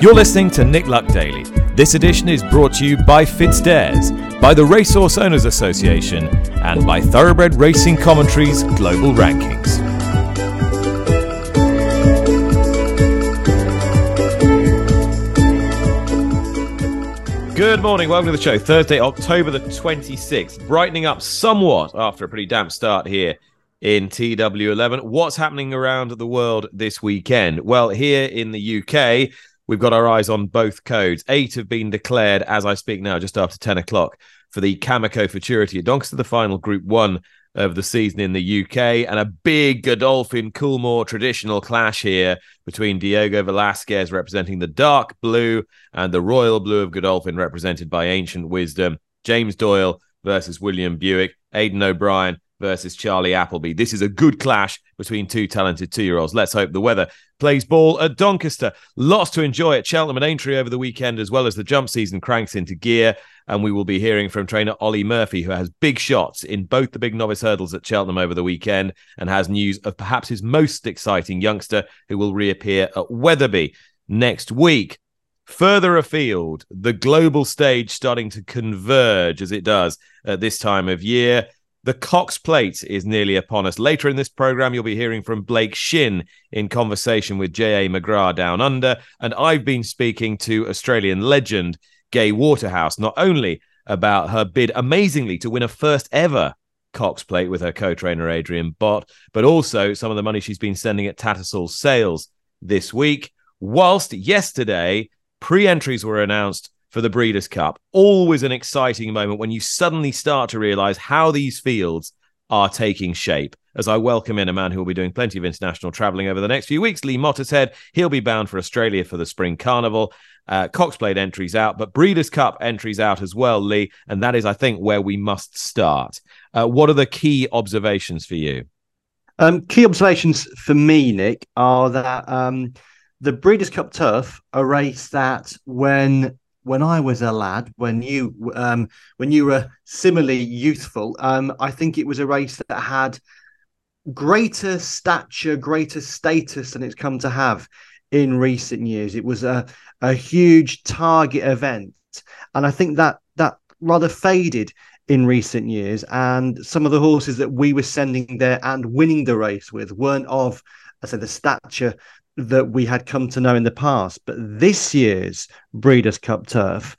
You're listening to Nick Luck Daily. This edition is brought to you by FitzDares, by the Racehorse Owners Association, and by Thoroughbred Racing Commentaries Global Rankings. Good morning, welcome to the show. Thursday, October the 26th, brightening up somewhat after a pretty damp start here in TW11. What's happening around the world this weekend? Well, here in the UK, we've got our eyes on both codes. Eight have been declared as I speak now, just after 10 o'clock, for the Kameko Futurity at Doncaster, the final Group 1 of the season in the UK, and a big Godolphin Coolmore traditional clash here between Diego Velazquez representing the dark blue and the royal blue of Godolphin represented by Ancient Wisdom. James Doyle versus William Buick, Aidan O'Brien versus Charlie Appleby. This is a good clash between two talented two year olds. Let's hope the weather plays ball at Doncaster. Lots to enjoy at Cheltenham and Aintree over the weekend, as well as the jump season cranks into gear. And we will be hearing from trainer Olly Murphy, who has big shots in both the big novice hurdles at Cheltenham over the weekend and has news of perhaps his most exciting youngster who will reappear at Wetherby next week. Further afield, the global stage starting to converge as it does at this time of year. The Cox Plate is nearly upon us. Later in this program, you'll be hearing from Blake Shinn in conversation with J.A. McGrath down under. And I've been speaking to Australian legend Gai Waterhouse, not only about her bid amazingly to win a first ever Cox Plate with her co trainer Adrian Bott, but also some of the money she's been sending at Tattersall's sales this week. Whilst yesterday, pre entries were announced for the Breeders' Cup. Always an exciting moment when you suddenly start to realize how these fields are taking shape. As I welcome in a man who will be doing plenty of international traveling over the next few weeks, Lee Mottershead. He'll be bound for Australia for the Spring Carnival. Uh, Cox Plate entries out, but Breeders' Cup entries out as well, Lee. And that is, I think, where we must start. Uh, what are the key observations for you? Um, key observations for me, Nick, are that um, the Breeders' Cup Turf, a race that when when I was a lad, when you um, when you were similarly youthful, um, I think it was a race that had greater stature, greater status than it's come to have in recent years. It was a a huge target event, and I think that that rather faded in recent years. And some of the horses that we were sending there and winning the race with weren't of, I say, the stature that we had come to know in the past. But this year's Breeders' Cup turf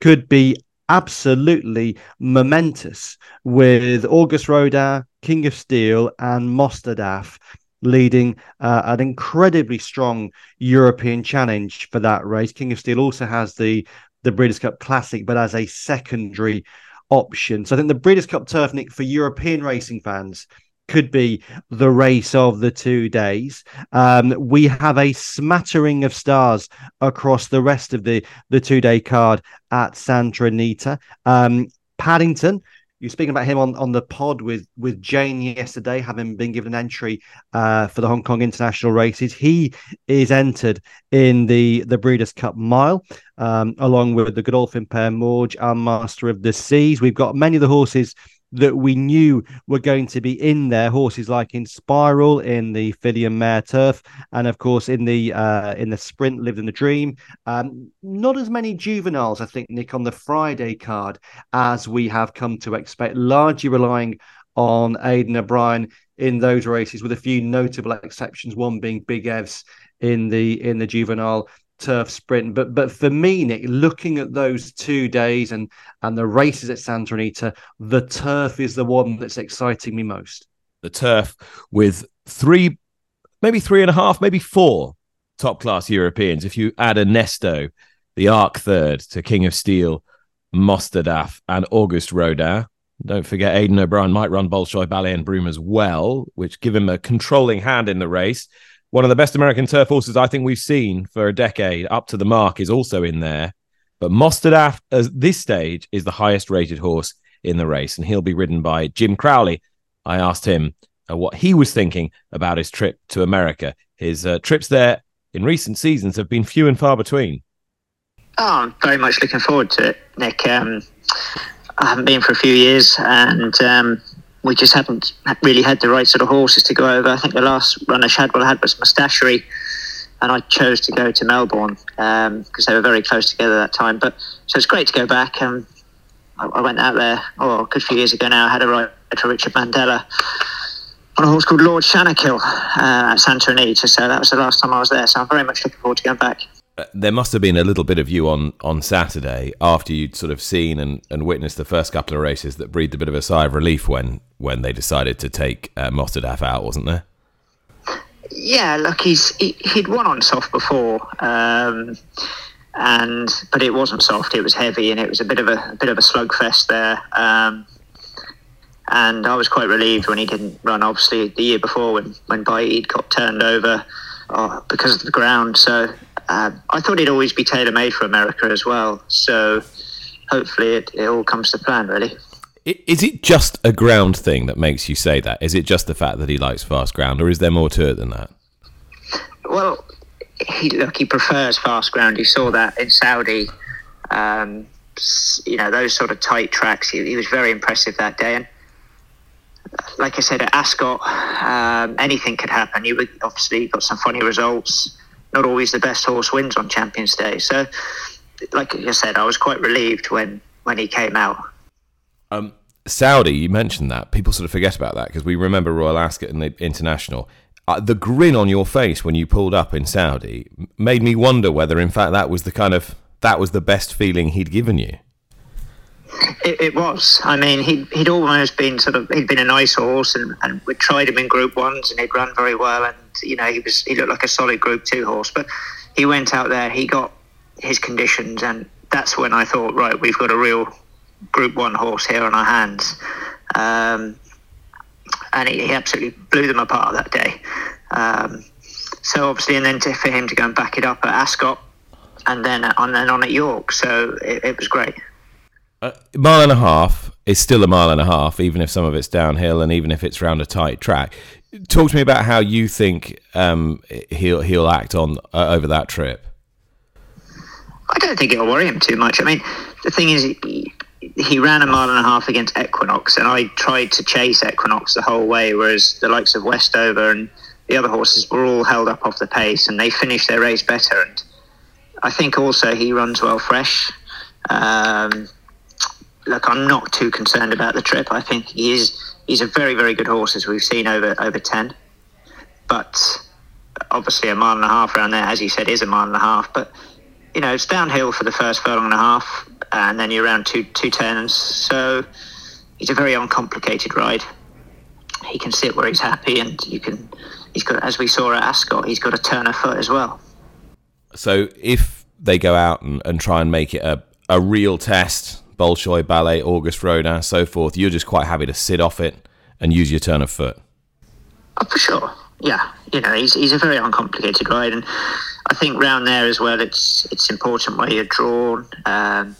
could be absolutely momentous with Auguste Rodin, King of Steel, and Mostahdaf leading uh, an incredibly strong European challenge for that race. King of Steel also has the the Breeders' Cup Classic, but as a secondary option. So I think the Breeders' Cup Turf, Nick, for European racing fans, could be the race of the two days. Um, we have a smattering of stars across the rest of the the two day card at Santa Anita. Um, Paddington. You're speaking about him on, on the pod with with Jane yesterday, having been given an entry uh, for the Hong Kong international races. He is entered in the the Breeders' Cup Mile, um, along with the Godolphin pair Mawj and Master of the Seas. We've got many of the horses that we knew were going to be in there. Horses like Inspiral, in the filly and mare turf, and of course in the uh, in the sprint, Live In The Dream. Um, not as many juveniles, I think, Nick, on the Friday card as we have come to expect. Largely relying on Aidan O'Brien in those races, with a few notable exceptions. One being Big Evs in the in the juvenile turf sprint. But but for me, Nick, looking at those two days and and the races at Santa Anita, the turf is the one that's exciting me most. The turf with three, maybe three and a half, maybe four top class Europeans. If you add Onesto, the arc third to King of Steel, Mostahdaf, and Auguste Rodin. Don't forget, Aidan O'Brien might run Bolshoi Ballet and Broome as well, which give him a controlling hand in the race one of the best American turf horses I think we've seen for a decade, up to the mark, is also in there. But Mostahdaf, at this stage, is the highest rated horse in the race, and he'll be ridden by Jim Crowley. I asked him uh, what he was thinking about his trip to America. His uh, trips there in recent seasons have been few and far between. Oh, I'm very much looking forward to it, Nick. Um, I haven't been for a few years, and um, we just haven't really had the right sort of horses to go over. I think the last runner Shadwell had was Mustashry. and I chose to go to Melbourne because um, they were very close together that time. But so it's great to go back. Um, I, I went out there oh, a good few years ago now. I had a ride to Richard Mandella on a horse called Lord Shanakill uh, at Santa Anita. So that was the last time I was there. So I'm very much looking forward to going back. Uh, there must have been a little bit of you on, on Saturday after you'd sort of seen and, and witnessed the first couple of races that breathed a bit of a sigh of relief when, when they decided to take uh, Mostahdaf out, wasn't there? Yeah, look, he's he, would won on soft before, um, and but it wasn't soft; it was heavy, and it was a bit of a, a bit of a slugfest there. Um, and I was quite relieved when he didn't run. Obviously, the year before when when Baaeed got turned over oh, because of the ground, so uh, I thought he'd always be tailor made for America as well. So hopefully, it, it all comes to plan. Really. Is it just a ground thing that makes you say that? Is it just the fact that he likes fast ground, or is there more to it than that? Well, he look he prefers fast ground. You saw that in Saudi. Um, you know those sort of tight tracks. He, he, was very impressive that day, and like I said at Ascot, um, anything could happen. You obviously got some funny results. Not always the best horse wins on Champions Day. So, like I said, I was quite relieved when when he came out. Um, Saudi, you mentioned that. People sort of forget about that because we remember Royal Ascot and the International. Uh, the grin on your face when you pulled up in Saudi made me wonder whether, in fact, that was the kind of that was the best feeling he'd given you. It, it was. I mean, he'd, he'd almost been sort of he'd been a nice horse, and, and we tried him in Group Ones, and he'd run very well, and you know he was he looked like a solid Group Two horse. But he went out there, he got his conditions, and that's when I thought, right, we've got a real Group One horse here on our hands. Um, and he, he, absolutely blew them apart that day. Um, so obviously, and then to, for him to go and back it up at Ascot, and then on then on at York, so it, it was great. A mile and a half is still a mile and a half, even if some of it's downhill and even if it's round a tight track. Talk to me about how you think um, he'll he'll act on uh, over that trip. I don't think it'll worry him too much. I mean, the thing is, he, he ran a mile and a half against Equinox, and I tried to chase Equinox the whole way, whereas the likes of Westover and the other horses were all held up off the pace, and they finished their race better. And I think also he runs well fresh. Um, look, I'm not too concerned about the trip. I think he is he's a very very good horse as we've seen over over ten, but obviously a mile and a half around there, as you said, is a mile and a half. But you know, it's downhill for the first furlong and a half, and then you're around two two turns. So it's a very uncomplicated ride. He can sit where he's happy, and you can. He's got, as we saw at Ascot, he's got a turn of foot as well. So if they go out and, and try and make it a, a real test, Bolshoi, Ballet, Auguste Rodin, so forth, you're just quite happy to sit off it and use your turn of foot. Oh, for sure. Yeah, you know, he's, he's a very uncomplicated ride, and I think round there as well, it's it's important where you're drawn. Um,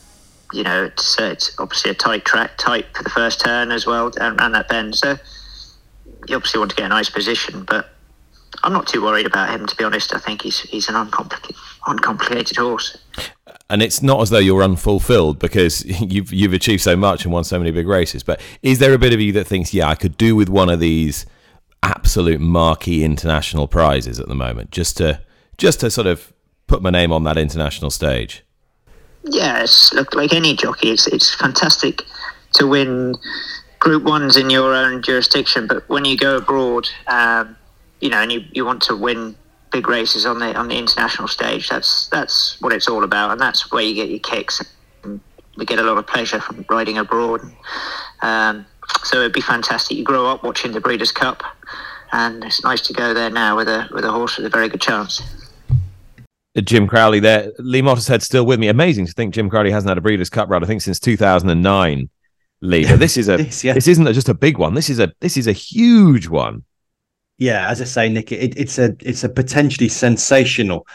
you know, it's uh, it's obviously a tight track, tight for the first turn as well, and around that bend. So you obviously want to get a nice position, but I'm not too worried about him, to be honest. I think he's he's an uncomplicated, uncomplicated horse. And it's not as though you're unfulfilled because you've you've achieved so much and won so many big races. But is there a bit of you that thinks, yeah, I could do with one of these absolute marquee international prizes at the moment, just to just to sort of put my name on that international stage? Yes, look like any jockey, it's it's fantastic to win Group Ones in your own jurisdiction, but when you go abroad. Um, you know, and you, you want to win big races on the on the international stage. That's that's what it's all about, and that's where you get your kicks. And we get a lot of pleasure from riding abroad. Um, so it'd be fantastic. You grow up watching the Breeders' Cup, and it's nice to go there now with a with a horse with a very good chance. Jim Crowley there. Lee Mottershead still with me. Amazing to think Jim Crowley hasn't had a Breeders' Cup run. I think since 2009. Lee, but this is a this, yeah. this isn't just a big one. This is a this is a huge one yeah, as I say, Nick, it, it's a it's a potentially sensational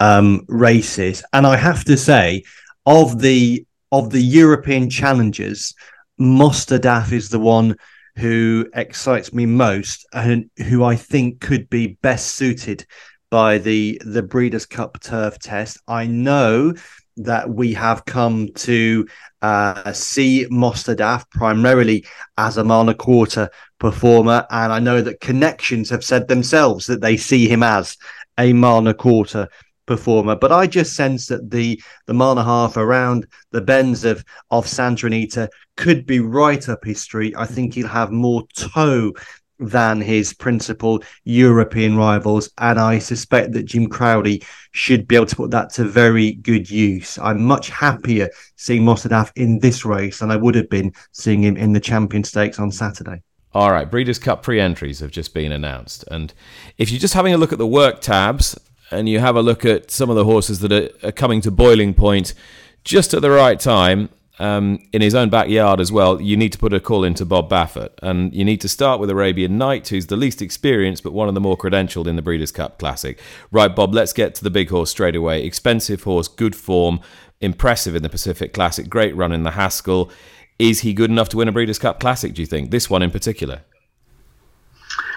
um, races, and I have to say, of the of the European challengers, Mostahdaf is the one who excites me most, and who I think could be best suited by the the Breeders' Cup Turf Test. I know that we have come to uh, see Mostahdaf primarily as a a quarter performer. And I know that connections have said themselves that they see him as a a quarter performer. But I just sense that the the mile and a half around the bends of of Santa Anita could be right up his street. I think he'll have more toe than his principal European rivals. And I suspect that Jim Crowley should be able to put that to very good use. I'm much happier seeing Mostahdaf in this race than I would have been seeing him in the Champion Stakes on Saturday. All right, Breeders' Cup pre entries have just been announced. And if you're just having a look at the work tabs and you have a look at some of the horses that are, are coming to boiling point just at the right time, um, in his own backyard as well, you need to put a call into Bob Baffert. And you need to start with Arabian Knight, who's the least experienced, but one of the more credentialed in the Breeders' Cup Classic. Right, Bob, let's get to the big horse straight away. Expensive horse, good form, impressive in the Pacific Classic, great run in the Haskell. Is he good enough to win a Breeders' Cup Classic, do you think? This one in particular?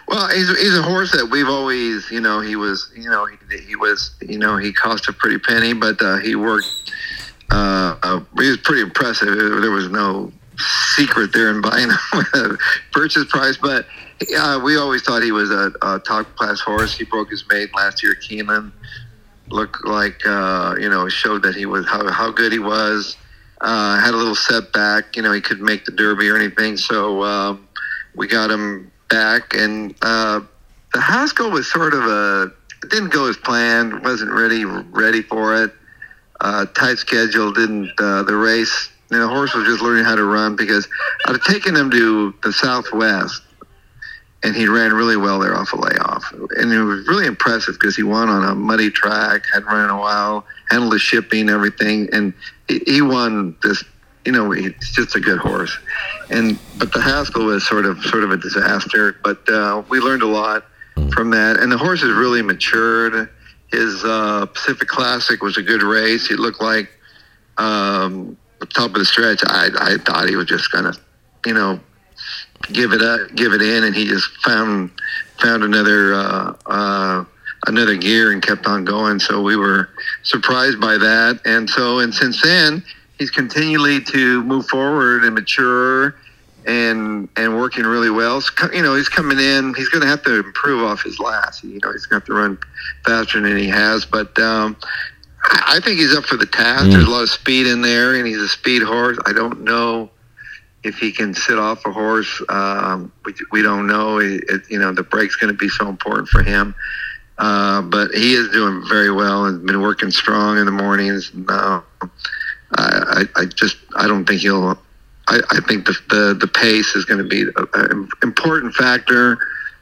Well, he's, he's a horse that we've always, you know, he was, you know, he, he was, you know, he cost a pretty penny, but uh, he worked uh, uh, he was pretty impressive. There was no secret there in buying him purchase price, but uh, we always thought he was a, a, top class horse. He broke his maiden last year at Keeneland. Looked like uh, you know showed that he was how how good he was. Uh, had a little setback. You know he could make the Derby or anything, so um, we got him back. And uh, the Haskell was sort of a didn't go as planned. wasn't ready ready for it uh, tight schedule. Didn't uh, the race? Know, the horse was just learning how to run because I'd have taken him to the Southwest, and he ran really well there off a layoff, and it was really impressive because he won on a muddy track, hadn't run in a while, handled the shipping, everything, and he, he won this. You know, he's just a good horse, and but the Haskell was sort of sort of a disaster. But uh, we learned a lot from that, and the horse has really matured his uh, Pacific Classic was a good race. He looked like um, top of the stretch. I, I thought he was just gonna, you know, give it up, give it in, and he just found found another uh, uh, another gear and kept on going. So we were surprised by that, and so and since then he's continually to move forward and mature and and working really well. So, you know, he's coming in. He's going to have to improve off his last. You know, he's going to have to run faster than he has. But um, I think he's up for the task. Mm. There's a lot of speed in there, and he's a speed horse. I don't know if he can sit off a horse. Um, we, we don't know. It, it, you know, the break's going to be so important for him. Uh, but he is doing very well and been working strong in the mornings. Uh, I, I just I don't think he'll I, I think the, the, the pace is going to be an important factor,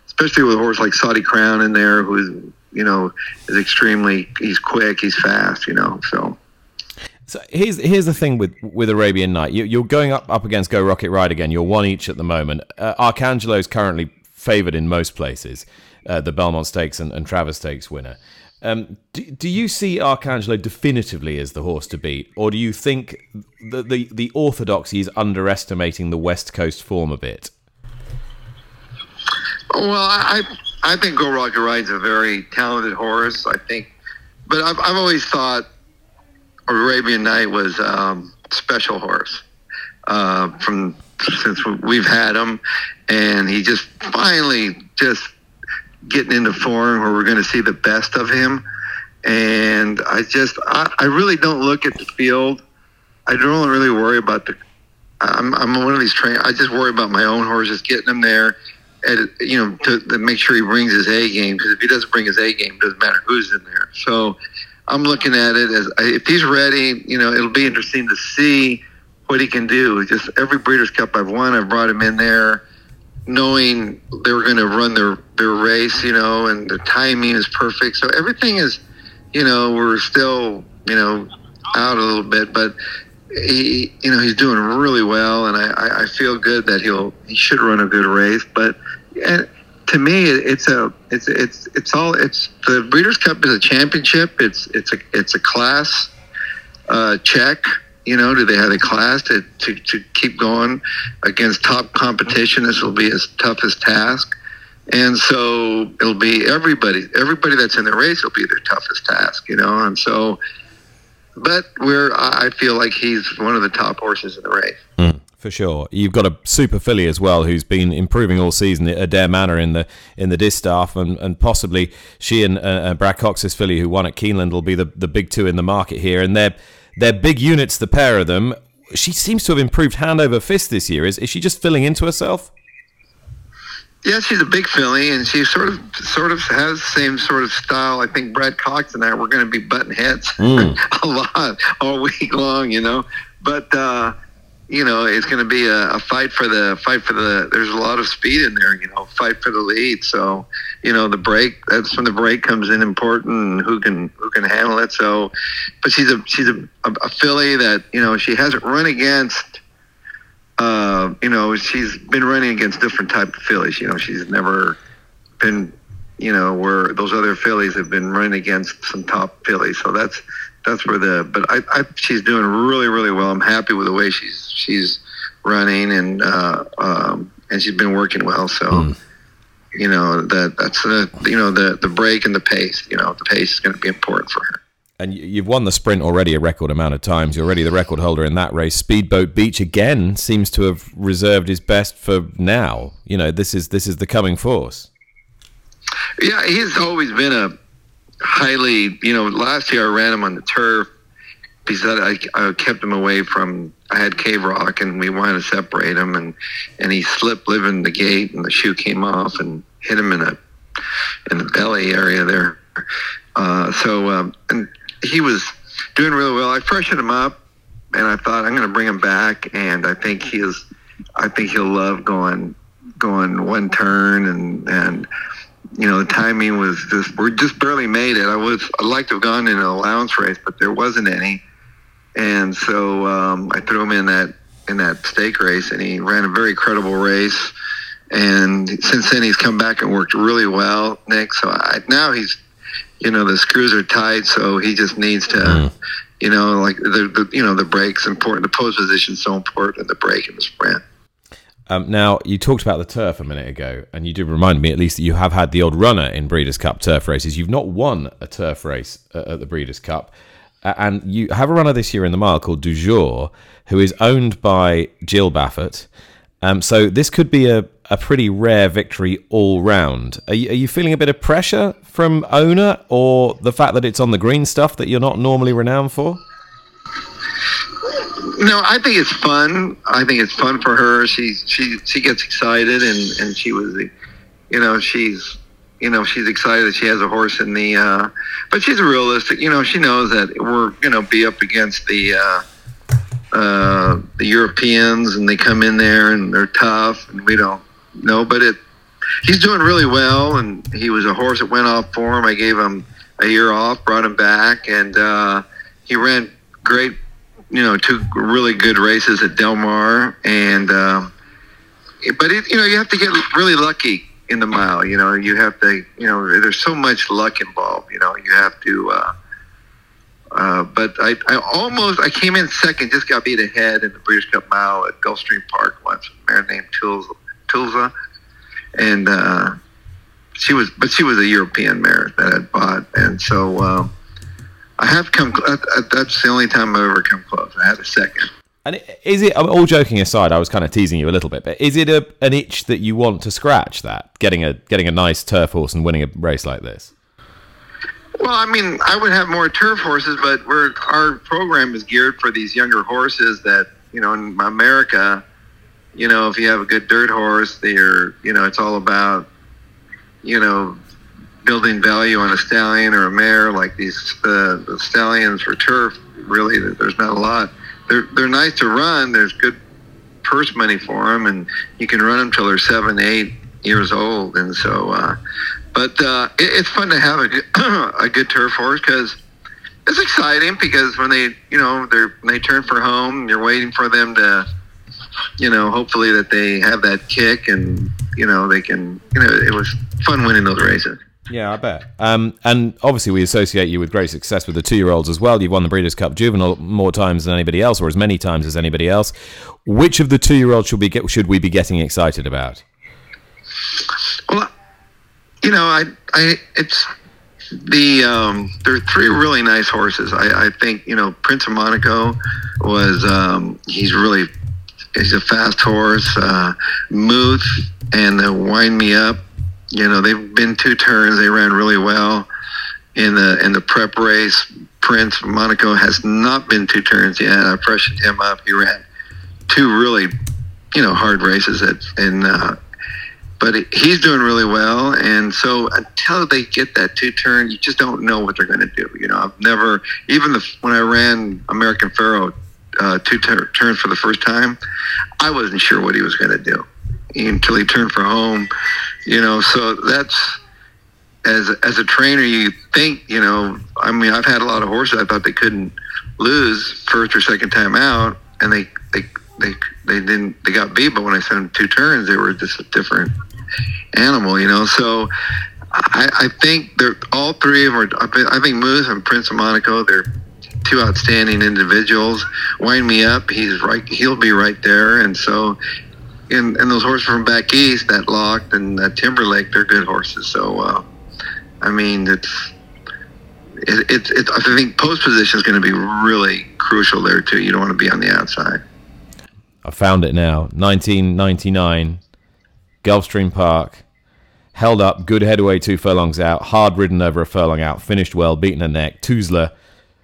especially with a horse like Saudi Crown in there, who's you know is extremely he's quick, he's fast, you know. So. So here's here's the thing with, with Arabian Knight. You, are going up up against Geaux Rocket Ride again. You're one each at the moment. Uh, Arcangelo is currently favoured in most places. Uh, the Belmont Stakes and, and Travers Stakes winner. Um, do, do you see Arcangelo definitively as the horse to beat, or do you think that the, the orthodoxy is underestimating the West Coast form a bit? Well, I I think Geaux Rocket Ride's a very talented horse. I think, but I've, I've always thought Arabian Knight was um, special horse uh, from since we've had him, and he just finally just getting into form where we're going to see the best of him. And I just, I, I really don't look at the field. I don't really worry about the. I'm, I'm one of these trainers. I just worry about my own horses, getting him there, and you know, to, to make sure he brings his A game. Because if he doesn't bring his A game, it doesn't matter who's in there. So I'm looking at it as if he's ready. You know, it'll be interesting to see what he can do. Just every Breeders' Cup I've won, I've brought him in there knowing they were going to run their their race, you know, and the timing is perfect. So everything is, you know, we're still, you know, out a little bit, but he, you know, he's doing really well, and I, I feel good that he'll he should run a good race. But and to me, it's a it's it's it's all it's the Breeders' Cup is a championship. It's it's a it's a class uh, check you know, do they have the class to, to, to keep going against top competition? This will be his toughest task. And so it'll be everybody, everybody that's in the race will be their toughest task, you know. And so, but we're, I feel like he's one of the top horses in the race. Mm for sure. You've got a super filly as well who's been improving all season. Adare Manor in the in the distaff, and, and possibly she and uh, Brad Cox's filly who won at Keeneland will be the, the big two in the market here, and they're they're big units, the pair of them. She seems to have improved hand over fist this year. Is is she just filling into herself? Yeah, she's a big filly, and she sort of sort of has the same sort of style. I think Brad Cox and I were going to be button heads mm. a lot all week long, you know. But uh, you know, it's going to be a, a, fight for the fight for the. There's a lot of speed in there, you know, fight for the lead. So, you know, the break. That's when the break comes in important. Who can who can handle it? So, but she's a she's a, a, a filly that you know she hasn't run against. Uh, you know, she's been running against different type of fillies. You know, she's never been, you know, where those other fillies have been running against some top fillies. So that's that's where the but I, I she's doing really really well. I'm happy with the way she's she's running and uh, um, and she's been working well. So mm. you know that that's the you know the the break and the pace. You know the pace is going to be important for her. And you've won the sprint already a record amount of times. You're already the record holder in that race. Speedboat Beach again seems to have reserved his best for now. You know this is this is the coming force. Yeah, he's always been a highly, you know, last year I ran him on the turf because I, I kept him away from, I had Cave Rock and we wanted to separate him and, and he slipped living the gate and the shoe came off and hit him in a, in the belly area there. Uh, so, um, and he was doing really well. I freshened him up and I thought I'm going to bring him back. And I think he is, I think he'll love going, going one turn and, and, you know, the timing was just we just barely made it. I was I'd like to have gone in an allowance race, but there wasn't any, and so um, I threw him in that in that stake race, and he ran a very credible race. And since then, he's come back and worked really well, Nick. So I, now he's, you know, the screws are tight, so he just needs to, mm. you know, like the, the you know the break's important, the pose position's so important, the break and the sprint. Um, now, you talked about the turf a minute ago, and you did remind me at least that you have had the odd runner in Breeders' Cup turf races. You've not won a turf race uh, at the Breeders' Cup, and you have a runner this year in the mile called Dujour, who is owned by Jill Baffert. Um, so this could be a, a pretty rare victory all round. Are you, are you feeling a bit of pressure from owner, or the fact that it's on the green stuff that you're not normally renowned for? No, I think it's fun. I think it's fun for her. She she she gets excited, and and she was, you know, she's you know she's excited that she has a horse in the. Uh, but she's realistic. You know, she knows that we're gonna be up against the. Uh, uh, the Europeans and they come in there and they're tough and we don't know, but it, he's doing really well and he was a horse that went off for him. I gave him a year off, brought him back and, uh, he ran great you know, two really good races at Del Mar, and um, but it, you know, you have to get really lucky in the mile. You know, you have to, you know, there's so much luck involved. You know, you have to. Uh, uh, but I, I almost I came in second, just got beat ahead in the Breeders' Cup Mile at Gulfstream Park once. A mare named Tuzla, and uh, she was, but she was a European mare that I'd bought, and so. Um, I have come. Uh, uh, that's the only time I've ever come close. I had a second. And is it? All joking aside, I was kind of teasing you a little bit, but is it a, an itch that you want to scratch? That getting a getting a nice turf horse and winning a race like this. Well, I mean, I would have more turf horses, but we're our program is geared for these younger horses that you know in America. You know, if you have a good dirt horse, they're you know it's all about you know building value on a stallion or a mare like these uh, the stallions for turf really there's not a lot. They're they're nice to run. There's good purse money for them and you can run them till they're seven eight years old. And so uh, but uh, it, it's fun to have a good, a good turf horse because it's exciting because when they you know they're they turn for home you're waiting for them to you know hopefully that they have that kick and you know they can you know it was fun winning those races yeah, I bet. Um, and obviously, we associate you with great success with the two-year-olds as well. You've won the Breeders' Cup Juvenile more times than anybody else, or as many times as anybody else. Which of the two-year-olds should we? Should we be getting excited about? Well, you know, I, I, it's the um, there are three really nice horses. I, I think you know Prince of Monaco was um, he's really he's a fast horse. Uh, Muth and the Wine Me Up. You know, they've been two turns. They ran really well in the in the prep race. Prince Monaco has not been two turns yet. I freshened him up. He ran two really, you know, hard races at in. Uh, but he's doing really well, and so until they get that two turn, you just don't know what they're going to do. You know, I've never even the when I ran American Pharoah uh, two ter- turns for the first time, I wasn't sure what he was going to do until he turned for home. You know, so that's as as a trainer, you think you know. I mean, I've had a lot of horses. I thought they couldn't lose first or second time out, and they they they they didn't. They got beat, but when I sent them two turns, they were just a different animal. You know, so. I, I think they're all three of them are. I think Muth and Prince of Monaco. They're two outstanding individuals. Wine Me Up. He's right. He'll be right there. And so, and, and those horses from back east, that Locked and that Timberlake, they're good horses. So, uh, I mean, it's it, it, it, I think post position is going to be really crucial there too. You don't want to be on the outside. I found it now. 1999, Gulfstream Park. Held up, good headway two furlongs out, hard ridden over a furlong out, finished well, beaten a neck. Tuzla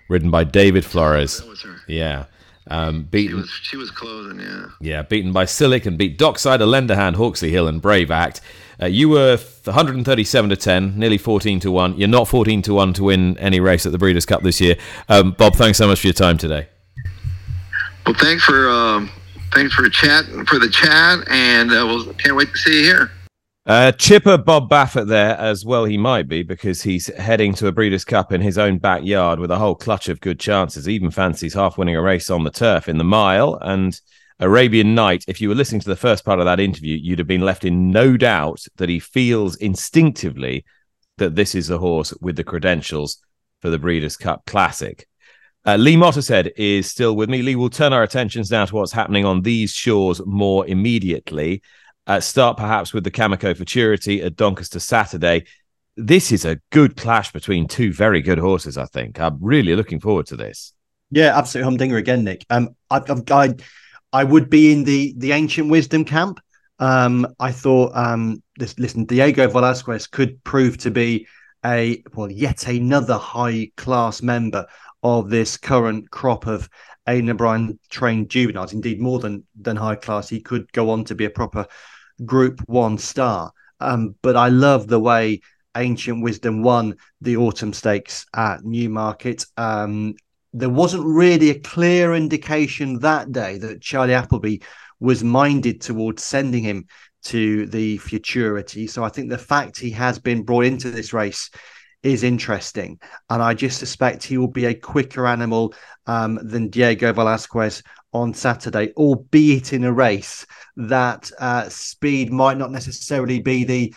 ridden by David Flores. Yeah. Um, beaten. She was, she was closing, yeah. Yeah, beaten by Silic and beat Dockside, Lend A Hand, Hawksley Hill, and Brave Act. Uh, you were 137 to 10, nearly 14 to 1. You're not 14 to 1 to win any race at the Breeders' Cup this year. Um, Bob, thanks so much for your time today. Well, thanks for um, thanks for chat for the chat, and uh, we'll can't wait to see you here. Uh, chipper Bob Baffert there as well. He might be because he's heading to a Breeders' Cup in his own backyard with a whole clutch of good chances. Even fancies half winning a race on the turf in the mile and Arabian Knight. If you were listening to the first part of that interview, you'd have been left in no doubt that he feels instinctively that this is a horse with the credentials for the Breeders' Cup Classic. Uh, Lee Mottershead is still with me. Lee, we'll turn our attentions now to what's happening on these shores more immediately. Uh, start perhaps with the Kameko Futurity at Doncaster Saturday. This is a good clash between two very good horses. I think I'm really looking forward to this. Yeah, absolutely humdinger again, Nick. Um, I, I, I would be in the the ancient wisdom camp. Um, I thought um, this. Listen, Diego Velazquez could prove to be a well, yet another high class member of this current crop of Aidan O'Brien trained juveniles. Indeed, more than than high class, he could go on to be a proper Group One star. Um, but I love the way Ancient Wisdom won the Autumn Stakes at Newmarket. Um, there wasn't really a clear indication that day that Charlie Appleby was minded towards sending him to the futurity. So I think the fact he has been brought into this race is interesting. And I just suspect he will be a quicker animal um, than Diego Velazquez on Saturday, albeit in a race that uh, speed might not necessarily be the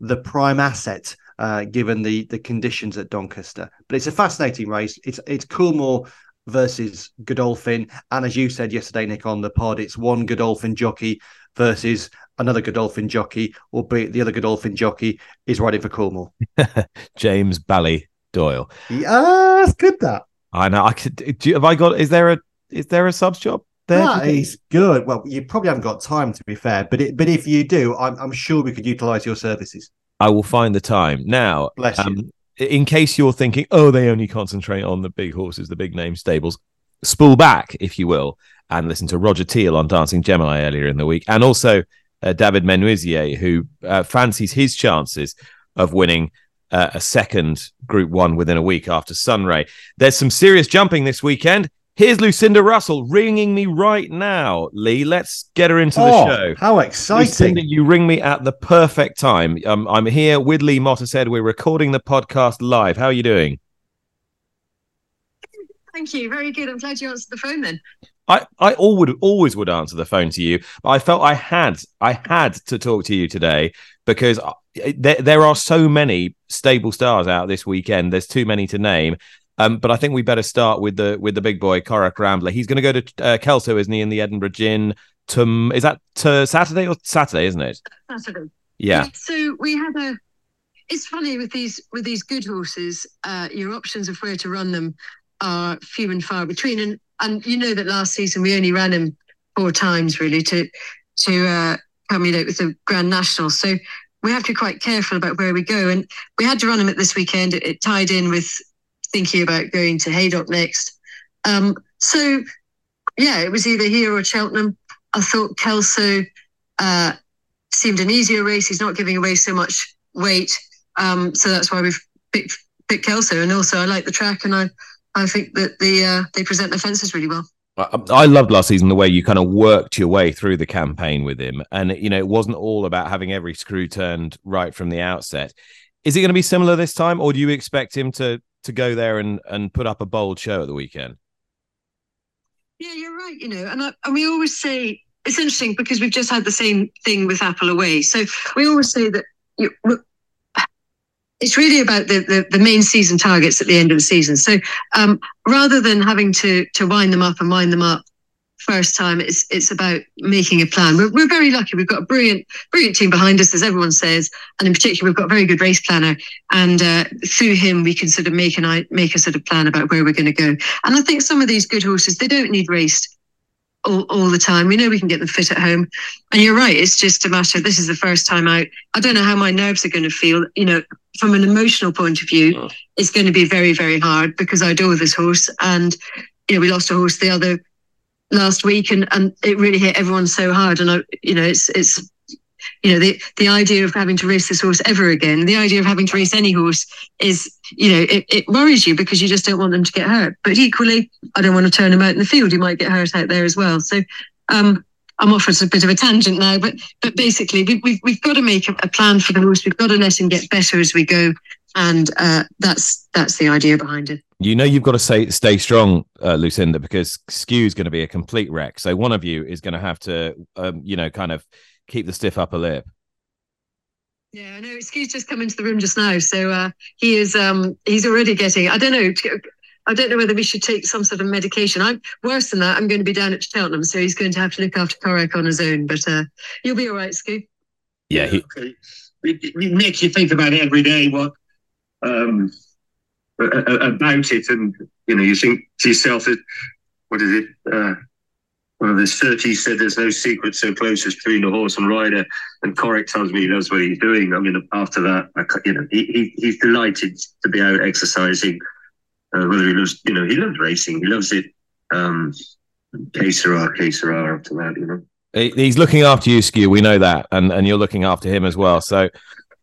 the prime asset uh, given the the conditions at Doncaster. But it's a fascinating race. It's it's Coolmore versus Godolphin, and as you said yesterday, Nick, on the pod, it's one Godolphin jockey versus another Godolphin jockey, albeit the other Godolphin jockey is riding for Coolmore. James Bally Doyle. Yeah, that's good. That I know. I could. Do, have I got? Is there a? Is there a subs job? There that is good. Well, you probably haven't got time to be fair, but it, but if you do, I'm, I'm sure we could utilize your services. I will find the time. Now, bless um, you. In case you're thinking, oh, they only concentrate on the big horses, the big name stables, spool back, if you will, and listen to Roger Teal on Dancing Gemini earlier in the week, and also uh, David Menuisier, who uh, fancies his chances of winning uh, a second Group One within a week after Sunway. There's some serious jumping this weekend. Here's Lucinda Russell ringing me right now. Lee, let's get her into oh, the show. How exciting! Lucinda, you ring me at the perfect time. Um, I'm here with Lee Mottershead. We're recording the podcast live. How are you doing? Thank you. Very good. I'm glad you answered the phone then. I, I always always would answer the phone to you, but I felt I had I had to talk to you today because uh, there, there are so many stable stars out this weekend. There's too many to name, um, but I think we better start with the with the big boy, Corach Rambler. He's going to go to uh, Kelso, isn't he, in the Edinburgh Gin? To is that to Saturday or Saturday, isn't it? Saturday. Yeah. So we had a. It's funny with these with these good horses. Uh, your options of where to run them are few and far between, and and you know that last season we only ran him four times really to to uh, culminate with the Grand National. So we have to be quite careful about where we go. And we had to run him at this weekend. It, it tied in with thinking about going to Haydock next. Um, so yeah, it was either here or Cheltenham. I thought Kelso uh, seemed an easier race. He's not giving away so much weight, um, so that's why we've picked, picked Kelso. And also, I like the track, and I I think that the uh, they present the fences really well. I loved last season the way you kind of worked your way through the campaign with him, and you know it wasn't all about having every screw turned right from the outset. Is it going to be similar this time, or do you expect him to to go there and and put up a bold show at the weekend? Yeah, you're right. You know, and I, and we always say it's interesting because we've just had the same thing with Apple away. So we always say that you, it's really about the, the, the main season targets at the end of the season. So um, rather than having to to wind them up and wind them up first time, it's it's about making a plan. We're, we're very lucky. We've got a brilliant brilliant team behind us, as everyone says, and in particular, we've got a very good race planner. And uh, through him, we can sort of make an make a sort of plan about where we're going to go. And I think some of these good horses, they don't need raced all, all the time. We know we can get them fit at home. And you're right, it's just a matter this is the first time out. I don't know how my nerves are going to feel. You know, from an emotional point of view, oh. it's going to be very, very hard because I adore this horse. And, you know, we lost a horse the other last week and, and it really hit everyone so hard. And I, you know, it's it's you know the the idea of having to race this horse ever again the idea of having to race any horse is you know it, it worries you because you just don't want them to get hurt but equally i don't want to turn him out in the field he might get hurt out there as well so um I'm off a bit of a tangent now, but but basically we, we've we've got to make a, a plan for the horse. We've got to let him get better as we go, and uh, that's that's the idea behind it. You know, you've got to say stay strong, uh, Lucinda, because Scu's going to be a complete wreck. So one of you is going to have to, um, you know, kind of keep the stiff upper lip. Yeah, I know. Scu's just come into the room just now, so uh, he is. Um, he's already getting. I don't know. I don't know whether we should take some sort of medication. I'm worse than that. I'm going to be down at Cheltenham, so he's going to have to look after Corach on his own. But uh, you'll be all right, Scu. Yeah. He... Okay. Nick, you think about it every day. What um, about it, and you know, you think to yourself, what is it? Uh, well, there's 30 said there's no secret so close as between the horse and rider, and Corach tells me he knows what he's doing. I mean, after that, I, you know, he, he, he's delighted to be out exercising. Uh, whether he loves, you know, he loves racing, he loves it. Um, que sera, after that, you know. He's looking after you, Scu. We know that, and and you're looking after him as well. So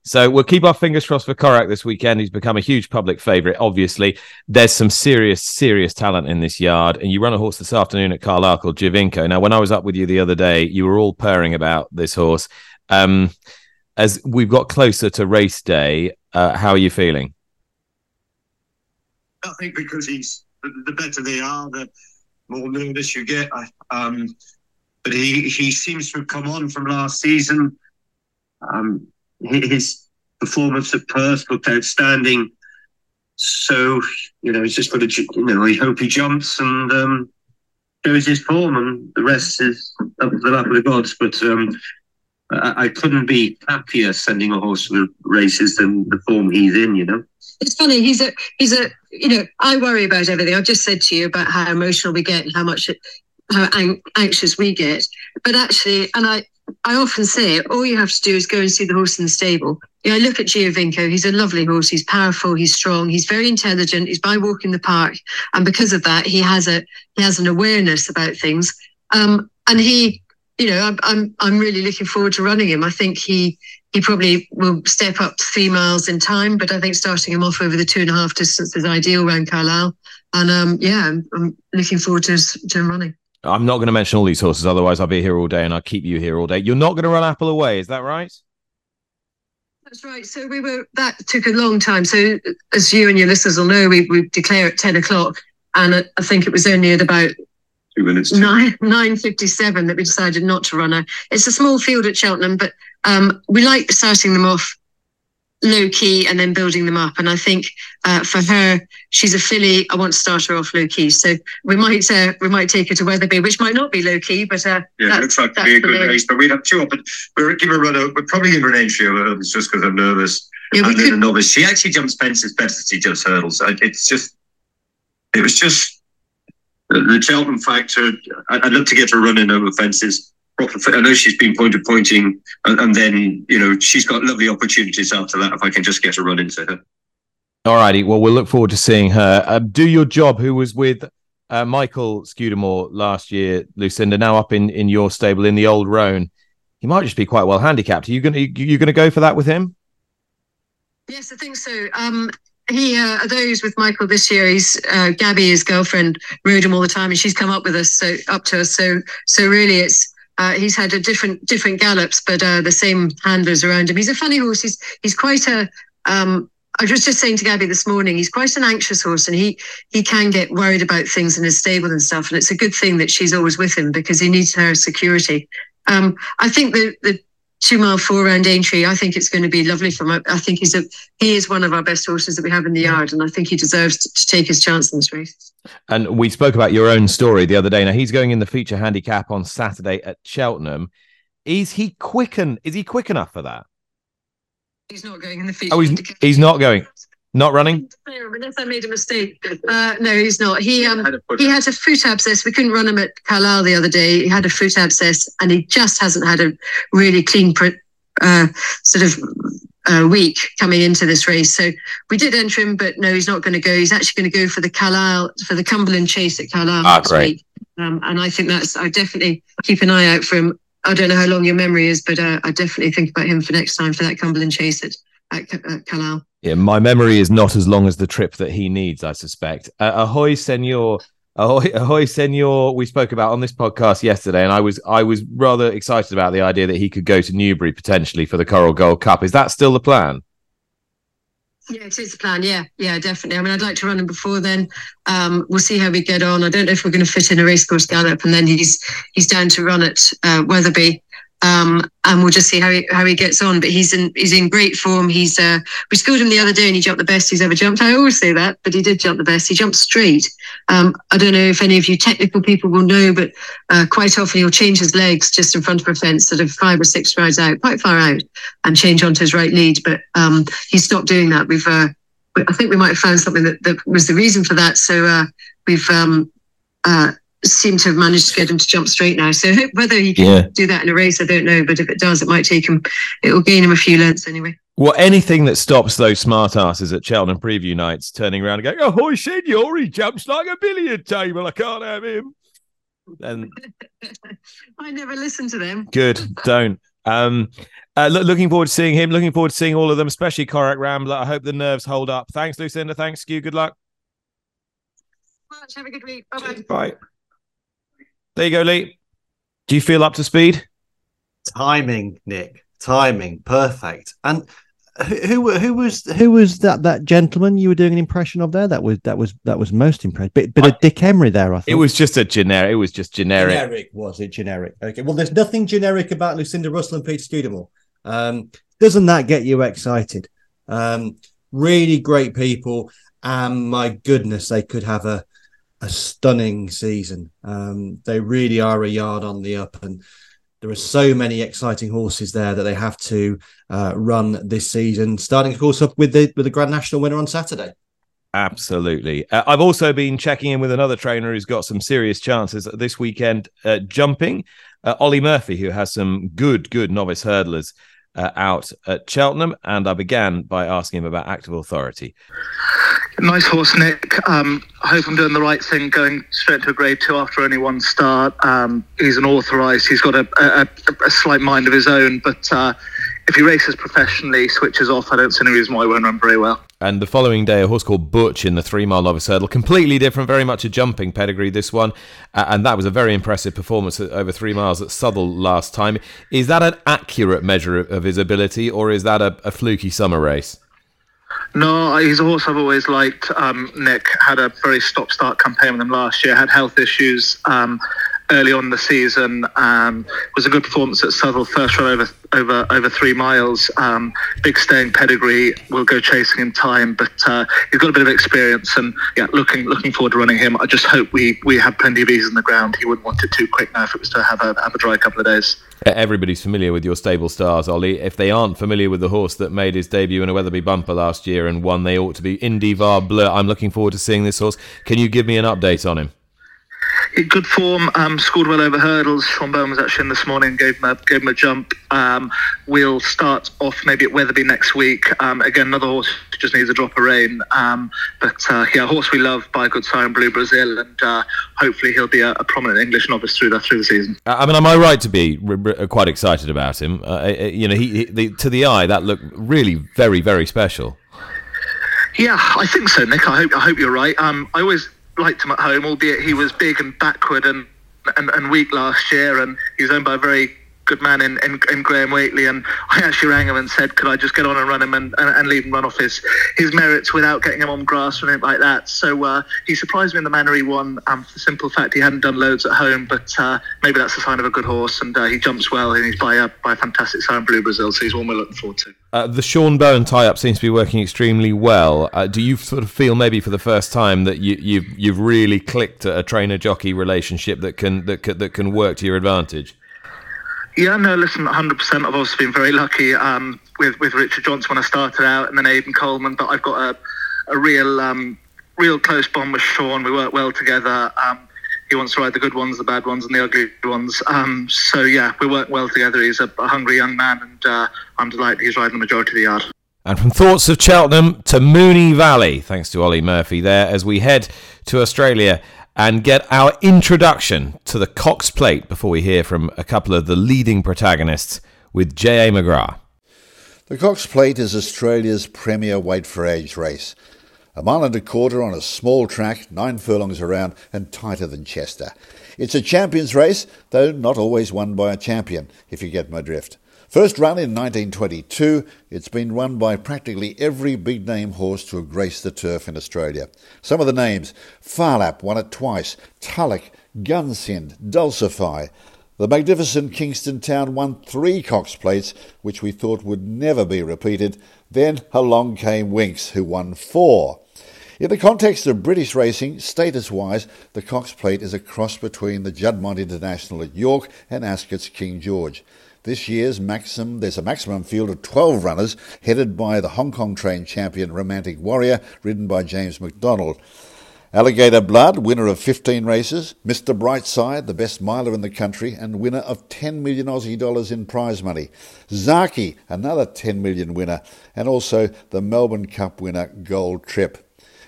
so we'll keep our fingers crossed for Corach this weekend. He's become a huge public favourite. Obviously, there's some serious, serious talent in this yard. And you run a horse this afternoon at Carlisle Giovinco. Now, when I was up with you the other day, you were all purring about this horse. Um, as we've got closer to race day, uh, how are you feeling? I think because he's the better they are, the more nervous you get. Um, but he he seems to have come on from last season. Um, his performance at Perth looked outstanding. So, you know, he's just got to, you know, we hope he jumps and um, shows his form, and the rest is up to the lap of the gods. But um, I, I, couldn't be happier sending a horse to the races than the form he's in, you know. It's funny. He's a, he's a, you know, I worry about everything. I've just said to you about how emotional we get and how much, how anxious we get. But actually, and I, I often say all you have to do is go and see the horse in the stable. Yeah, I look at Giovinco. He's a lovely horse. He's powerful. He's strong. He's very intelligent. He's by Walk In The Park, and because of that, he has a he has an awareness about things. Um, and he, you know, I'm I'm I'm really looking forward to running him. I think he he probably will step up three miles in time, but I think starting him off over the two and a half distance is ideal around Carlisle. And um, yeah, I'm, I'm looking forward to, to him running. I'm not going to mention all these horses, otherwise I'll be here all day and I'll keep you here all day. You're not going to run Apple away, is that right? That's right. So we were that took a long time. So as you and your listeners will know, we we declare at ten o'clock, and I think it was only at about two minutes nine nine fifty seven that we decided not to run her. It's a small field at Cheltenham, but um, we like starting them off low key and then building them up. And I think uh, for her, she's a filly. I want to start her off low key. So we might uh, we might take her to Wetherby, which might not be low key, but uh, yeah, it looks like to be a good race. But we'd have two up. We'll give her a run. Out. We'll probably give her an entry over just because I'm nervous. Yeah, and then a novice. She actually jumps fences better than she jumps hurdles. It's just, it was just the Cheltenham factor, I'd love to get her running over fences. I know she's been point to pointing, and, then you know she's got lovely opportunities after that. If I can just get a run into her. All righty. Well, we'll look forward to seeing her uh, do your job. Who was with uh, Michael Scudamore last year, Lucinda? Now up in in your stable in the old Roan. He might just be quite well handicapped. Are you gonna you gonna go for that with him? Yes, I think so. Um, he uh, those with Michael this year. He's uh, Gabby, his girlfriend, rode him all the time, and she's come up with us, so up to us. So so really, it's uh, he's had a different different gallops, but uh, the same handlers around him. He's a funny horse. He's he's quite a. Um, I was just saying to Gabby this morning, he's quite an anxious horse, and he he can get worried about things in his stable and stuff. And it's a good thing that she's always with him because he needs her security. Um, I think the the two mile four round Aintree. I think it's going to be lovely for him. I think he's a he is one of our best horses that we have in the yard, and I think he deserves to, to, take his chance in this race. And we spoke about your own story the other day. Now he's going in the feature handicap on Saturday at Cheltenham. Is he quick and is he quick enough for that? He's not going in the feature. Oh, he's, he's not going. Not running. Unless I made a mistake. Uh, no, he's not. He um he had a foot abscess. We couldn't run him at Carlisle the other day. He had a foot abscess, and he just hasn't had a really clean uh, sort of uh, week coming into this race. So we did enter him, but no, he's not going to go. He's actually going to go for the Carlisle for the Cumberland Chase at Carlisle ah, next week. Um, and I think that's I definitely keep an eye out for him. I don't know how long your memory is, but uh, I definitely think about him for next time for that Cumberland Chase at, at, at. Yeah, my memory is not as long as the trip that he needs, I suspect. Uh, ahoy, senor. Ahoy, ahoy, senor. We spoke about on this podcast yesterday, and I was I was rather excited about the idea that he could go to Newbury potentially for the Coral Gold Cup. Is that still the plan? Yeah, it is the plan. Yeah, yeah, definitely. I mean, I'd like to run him before then. Um, we'll see how we get on. I don't know if we're going to fit in a racecourse gallop, and then he's he's down to run at uh, Wetherby. Um, and we'll just see how he how he gets on. But he's in he's in great form. He's uh, we schooled him the other day, and he jumped the best he's ever jumped. I always say that, but he did jump the best. He jumped straight. Um, I don't know if any of you technical people will know, but uh, quite often he'll change his legs just in front of a fence, sort of five or six strides out, quite far out, and change onto his right lead. But um, he stopped doing that. We've uh, I think we might have found something that, that was the reason for that. So uh, we've um, uh, seem to have managed to get him to jump straight now. So whether he can yeah. do that in a race, I don't know. But if it does, it might take him. It will gain him a few lengths anyway. Well, anything that stops those smart asses at Cheltenham preview nights turning around and going, "Oh, hoy, senor, he jumps like a billiard table. I can't have him." And I never listen to them. Good, don't. Um, uh, look, looking forward to seeing him. Looking forward to seeing all of them, especially Corach Rambler. I hope the nerves hold up. Thanks, Lucinda. Thanks, Scu. Good luck. Have a good week. Bye-bye. Bye. There you go, Lee. Do you feel up to speed? Timing, Nick. Timing, perfect. And who who was who was that that gentleman you were doing an impression of there? That was that was that was most impressed. Bit bit of Dick Emery there. I think it was just a generic. It was just generic. Generic was it generic? Okay. Well, there's nothing generic about Lucinda Russell and Peter Scudamore. Um, doesn't that get you excited? Um, really great people, and my goodness, they could have a a stunning season. Um, they really are a yard on the up, and there are so many exciting horses there that they have to uh, run this season. Starting, of course, up with the with the Grand National winner on Saturday. Absolutely. Uh, I've also been checking in with another trainer who's got some serious chances this weekend uh, jumping. Uh, Olly Murphy, who has some good, good novice hurdlers uh, out at Cheltenham. And I began by asking him about active authority. Nice horse, Nick. Um, I hope I'm doing the right thing going straight to a grade two after only one start. Um, he's an authorised, he's got a, a, a, slight mind of his own, but uh, if he races professionally, switches off, I don't see any reason why he won't run very well. And the following day, a horse called Butch in the three mile novice hurdle, completely different, very much a jumping pedigree, this one. Uh, and that was a very impressive performance over three miles at Southwell last time. Is that an accurate measure of his ability, or is that a, a fluky summer race? No, he's a horse I've always liked. Um, Nick had a very stop-start campaign with him last year. Had health issues um, early on the season. Um, was a good performance at Southwell. First run over over over three miles. Um, big staying pedigree. We'll go chasing in time, but uh, he's got a bit of experience. And yeah, looking looking forward to running him. I just hope we we have plenty of ease in the ground. He wouldn't want it too quick now if it was to have a have a dry couple of days. Everybody's familiar with your stable stars, Olly. If they aren't familiar with the horse that made his debut in a Wetherby bumper last year and won, they ought to be Indivar Bleu. I'm looking forward to seeing this horse. Can you give me an update on him? In good form. Um, scored well over hurdles. Sean Bowen was actually in this morning, gave him a, gave him a jump. Um, we'll start off maybe at Wetherby next week. Um, again, another horse just needs a drop of rain. Um, but uh, yeah, a horse we love by Good Siren Blue Bresil, and uh, hopefully he'll be a, a, prominent English novice through the through the season. I mean, am I right to be quite excited about him? Uh, you know, he, he the, to the eye that looked really very very special. Yeah, I think so, Nick. I hope I hope you're right. Um, I always liked him at home, albeit he was big and backward and, and, and weak last year, and he was owned by a very good man in, Graham Whateley, and I actually rang him and said, could I just get on and run him and, and, and leave him run off his, his merits without getting him on grass or anything like that. So uh, he surprised me in the manner he won um, for the simple fact he hadn't done loads at home, but uh, maybe that's a sign of a good horse, and uh, he jumps well, and he's by a, by a fantastic Siren Blue Bresil, so he's one we're looking forward to. Uh, the Sean Bowen tie-up seems to be working extremely well. Uh, do you sort of feel maybe for the first time that you, you've you've really clicked a trainer jockey relationship that can that can, that can work to your advantage? Yeah, no, listen, 100%. I've also been very lucky um, with, with Richard Johnson when I started out and then Aidan Coleman, but I've got a, a real um, real close bond with Sean. We work well together. Um, he wants to ride the good ones, the bad ones, and the ugly ones. Um, so, yeah, we work well together. He's a, a hungry young man, and uh, I'm delighted he's riding the majority of the yard. And from thoughts of Cheltenham to Moonee Valley, thanks to Olly Murphy there, as we head to Australia and get our introduction to the Cox Plate before we hear from a couple of the leading protagonists with J.A. McGrath. The Cox Plate is Australia's premier weight for age race. A mile and a quarter on a small track, nine furlongs around, and tighter than Chester. It's a champion's race, though not always won by a champion, if you get my drift. First run in 1922, it's been run by practically every big name horse to have graced the turf in Australia. Some of the names Phar Lap won it twice, Tulloch, Gunsynd, Dulcify. The magnificent Kingston Town won three Cox Plates, which we thought would never be repeated. Then along came Winks, who won four. In the context of British racing, status wise, the Cox Plate is a cross between the Juddmonte International at York and Ascot's King George. This year's maximum, there's a maximum field of 12 runners headed by the Hong Kong trained champion Romantic Warrior, ridden by James McDonald. Alligator Blood, winner of 15 races. Mr. Brightside, the best miler in the country and winner of 10 million Aussie dollars in prize money. Zaaki, another 10 million winner. And also the Melbourne Cup winner, Gold Trip.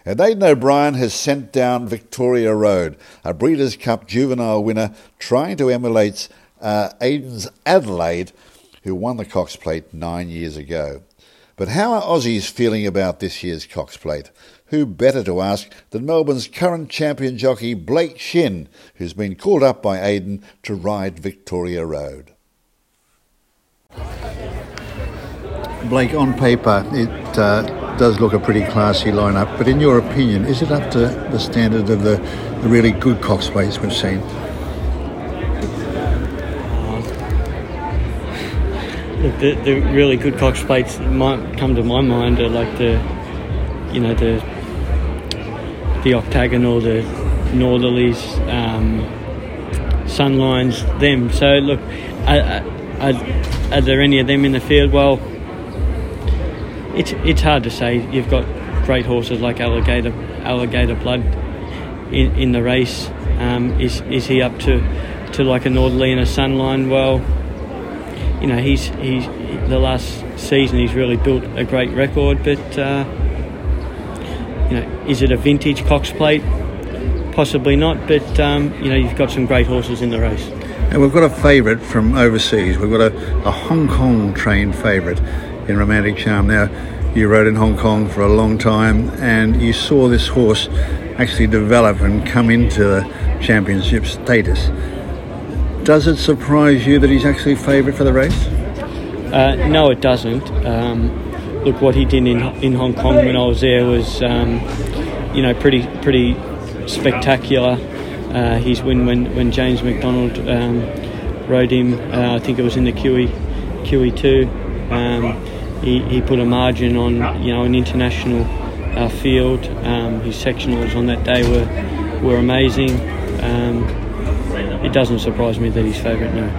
And Aidan O'Brien has sent down Victoria Road, a Breeders' Cup juvenile winner, trying to emulate uh, Aidan's Adelaide, who won the Cox Plate nine years ago. But how are Aussies feeling about this year's Cox Plate? Who better to ask than Melbourne's current champion jockey Blake Shinn, who's been called up by Aidan to ride Victoria Road? Blake, on paper, it uh, does look a pretty classy lineup, but in your opinion, is it up to the standard of the, the really good Cox Plates we've seen? The, the really good Cox plates might come to my mind are like the, you know, the the octagonal, the northerlies, um, sunlines, them. So look, are, are, are, there any of them in the field? Well, it's it's hard to say. You've got great horses like Alligator Alligator Blood in, in the race. Um, is is he up to to like a northerly and a sunline? Well you know, he's he's the last season he's really built a great record. But uh, you know, is it a vintage Cox Plate? Possibly not. But um, you know, you've got some great horses in the race. And we've got a favourite from overseas. We've got a, a Hong Kong trained favourite in Romantic Charm. Now, you rode in Hong Kong for a long time, and you saw this horse actually develop and come into the championship status. Does it surprise you that he's actually favourite for the race? Uh, no, it doesn't. Um, look, what he did in in Hong Kong when I was there was, um, you know, pretty pretty spectacular. Uh, his win when when James McDonald um, rode him, uh, I think it was in the QE QE two. Um, he, he put a margin on you know an international uh, field. Um, his sectionals on that day were were amazing. It doesn't surprise me that he's favourite now.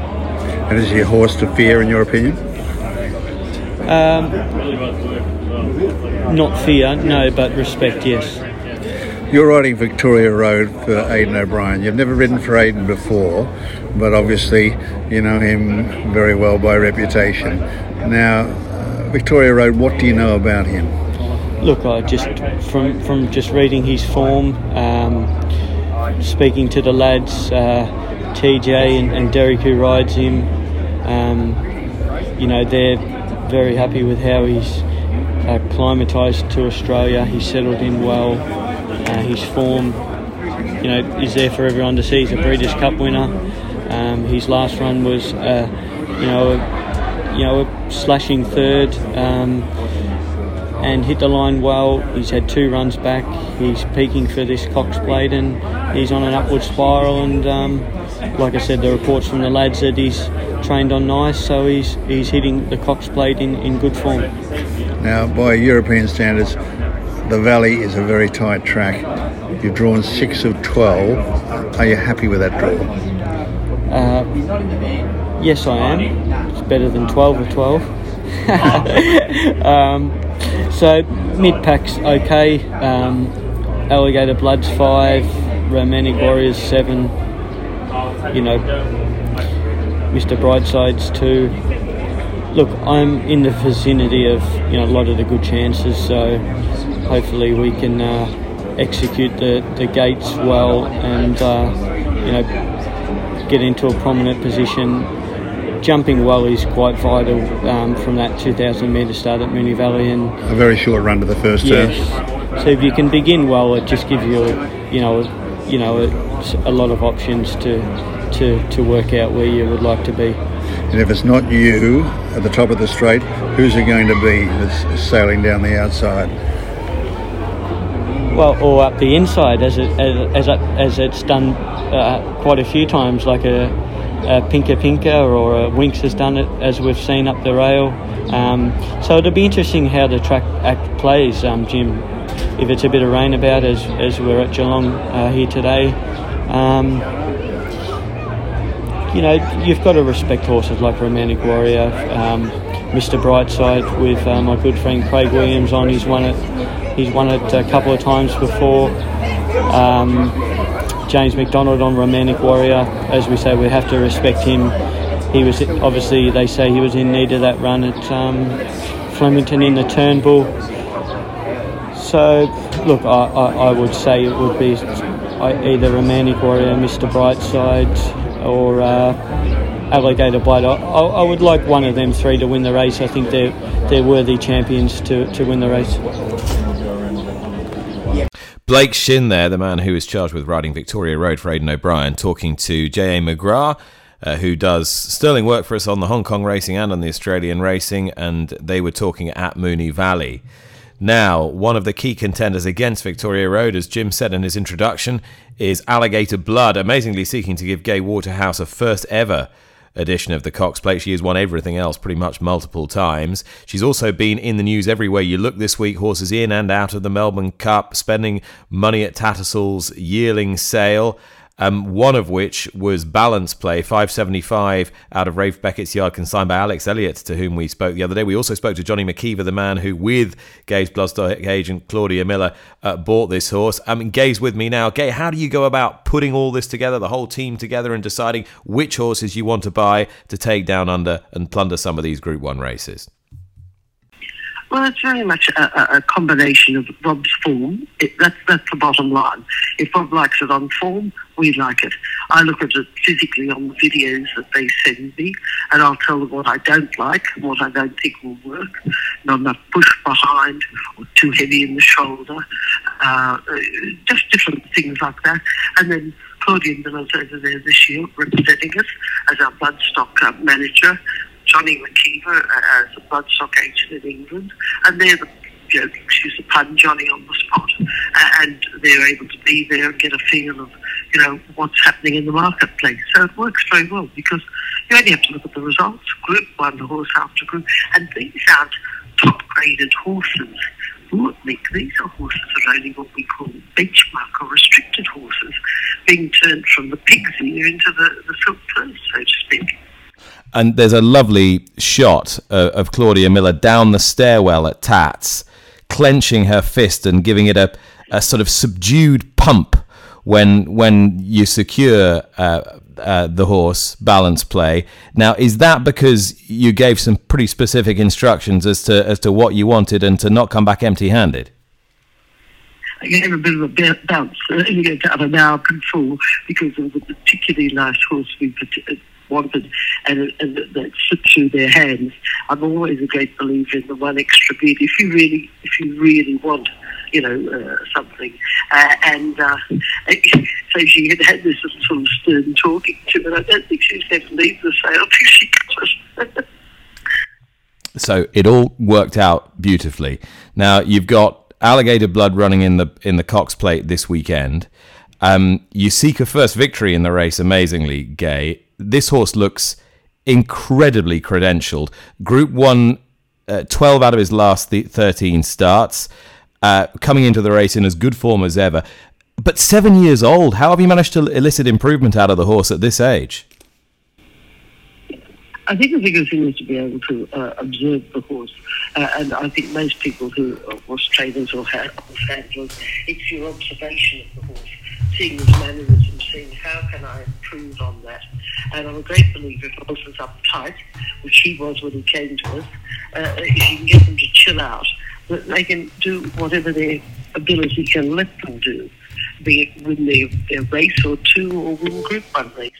And is he a horse to fear, in your opinion? Um, not fear, no, but respect, yes. You're riding Victoria Road for Aidan O'Brien. You've never ridden for Aidan before, but obviously you know him very well by reputation. Now, uh, Victoria Road, what do you know about him? Look, I just from from just reading his form, um, speaking to the lads, uh, TJ and, and, Derek who rides him, um, you know they're very happy with how he's acclimatised to Australia. He's settled in well. Uh, his form, you know, is there for everyone to see. He's a Breeders' Cup winner. Um, his last run was, uh, you know, a, you know, a slashing third. Um, and hit the line well. He's had two runs back. He's peaking for this Cox Plate and he's on an upward spiral. And um, like I said, the reports from the lads that he's trained on nice, so he's he's hitting the Cox Plate in, in good form. Now, by European standards, the Valley is a very tight track. You've drawn six of 12. Are you happy with that draw? Uh, yes, I am. It's better than 12 of 12. um, so, mid pack's okay. Um, Alligator Bloods 5, Romantic Warriors 7, you know, Mr. Brightside's 2 look, I'm in the vicinity of you know a lot of the good chances, so hopefully we can uh, execute the, the gates well and uh, you know get into a prominent position. Jumping well is quite vital um, from that 2,000 metre start at Moonee Valley and a very short run to the first yes. turn. So if you can begin well, it just gives you, you know, you know, a, a lot of options to to to work out where you would like to be. And if it's not you at the top of the straight, who's it going to be that's sailing down the outside? Well, or up the inside, as it as as, as it's done uh, quite a few times, like a, a Pinka Pinker or a Winks has done it, as we've seen up the rail. Um, so it'll be interesting how the track act plays, um, Jim. If it's a bit of rain about, as as we're at Geelong uh, here today. Um, you know, you've got to respect horses like Romantic Warrior, um, Mr. Brightside with uh, my good friend Craig Williams on. He's won it. He's won it a couple of times before. James McDonald on Romantic Warrior. As we say, we have to respect him. He was obviously they say he was in need of that run at um, Flemington in the Turnbull. So, look, I, I, I would say it would be either Romantic Warrior, Mr. Brightside, or uh, Alligator Blood. I, I, would like one of them three to win the race. I think they're they're worthy champions to, to win the race. Blake Shinn there, the man who is charged with riding Victoria Road for Aidan O'Brien, talking to J.A. McGrath. Uh, who does sterling work for us on the Hong Kong racing and on the Australian racing, and they were talking at Moonee Valley. Now, one of the key contenders against Victoria Road, as Jim said in his introduction, is Alligator Blood, amazingly seeking to give Gai Waterhouse a first ever edition of the Cox Plate. She has won everything else pretty much multiple times. She's also been in the news everywhere you look this week. Horses in and out of the Melbourne Cup, spending money at Tattersalls yearling sale um, one of which was Balance Play, 575 out of Ralph Beckett's yard, consigned by Alex Elliott, to whom we spoke the other day. We also spoke to Johnny McKeever, the man who, with Gai's Bloodstock agent Claudia Miller, uh, bought this horse. I mean, Gai's with me now. Gai, how do you go about putting all this together, the whole team together, and deciding which horses you want to buy to take down under and plunder some of these Group 1 races? Well, it's very much a, a combination of Rob's form. It, that's, that's the bottom line. If Rob likes it on form, we like it. I look at it physically on the videos that they send me, and I'll tell them what I don't like, what I don't think will work. Not enough push behind, or too heavy in the shoulder, uh, just different things like that. And then Claudia Miller's over there this year representing us as our bloodstock uh, manager. Johnny McKeever uh, as a bloodstock agent in England, and they're the you know, excuse the pun, Johnny on the spot, uh, and they're able to be there and get a feel of, you know, what's happening in the marketplace. So it works very well because you only have to look at the results, group one, horse after group, and these aren't top graded horses. Nick, these are horses that are only what we call benchmark or restricted horses, being turned from the pig's ear into the, the silk purse, so to speak. And there's a lovely shot uh, of Claudia Miller down the stairwell at Tats, clenching her fist and giving it a, a sort of subdued pump when when you secure uh, uh, the horse balance play. Now, is that because you gave some pretty specific instructions as to as to what you wanted and to not come back empty-handed? I gave a bit of a bounce earlier to have a now control because it was a particularly nice horse we wanted and, and that slipped through their hands. I'm always a great believer in the one extra beat. If you really, if you really want you know, uh, something. Uh, and uh, so she had had this sort of stern talking to, and I don't think she's going to leave the sale she So it all worked out beautifully. Now you've got alligator blood running in the in the Cox Plate this weekend. Um, you seek a first victory in the race, amazingly, Gai. This horse looks incredibly credentialed. Group one, uh, 12 out of his last th- 13 starts uh, coming into the race in as good form as ever. But seven years old, how have you managed to elicit improvement out of the horse at this age? I think the biggest thing is to be able to uh, observe the horse. Uh, and I think most people who are horse trainers or handlers, it's your observation of the horse, seeing his mannerisms, seeing how can I improve on that. And I'm a great believer if a uptight, which he was when he came to us, uh, if you can get them to chill out that they can do whatever their ability can let them do, be it win their, their race or two or win Group 1 races.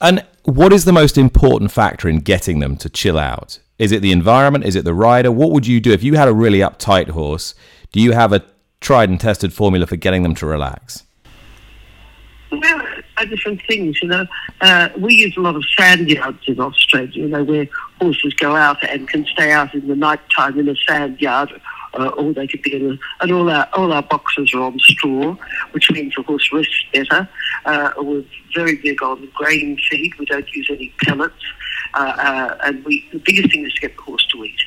And what is the most important factor in getting them to chill out? Is it the environment? Is it the rider? What would you do if you had a really uptight horse? Do you have a tried and tested formula for getting them to relax? Different things, you know. Uh, we use a lot of sand yards in Australia, you know, where horses go out and can stay out in the night time in a sand yard, uh, or they could be in a, and all our all our boxes are on straw, which means the horse rests better. Uh, we're very big on grain feed. We don't use any pellets, uh, uh, and we the biggest thing is to get the horse to eat.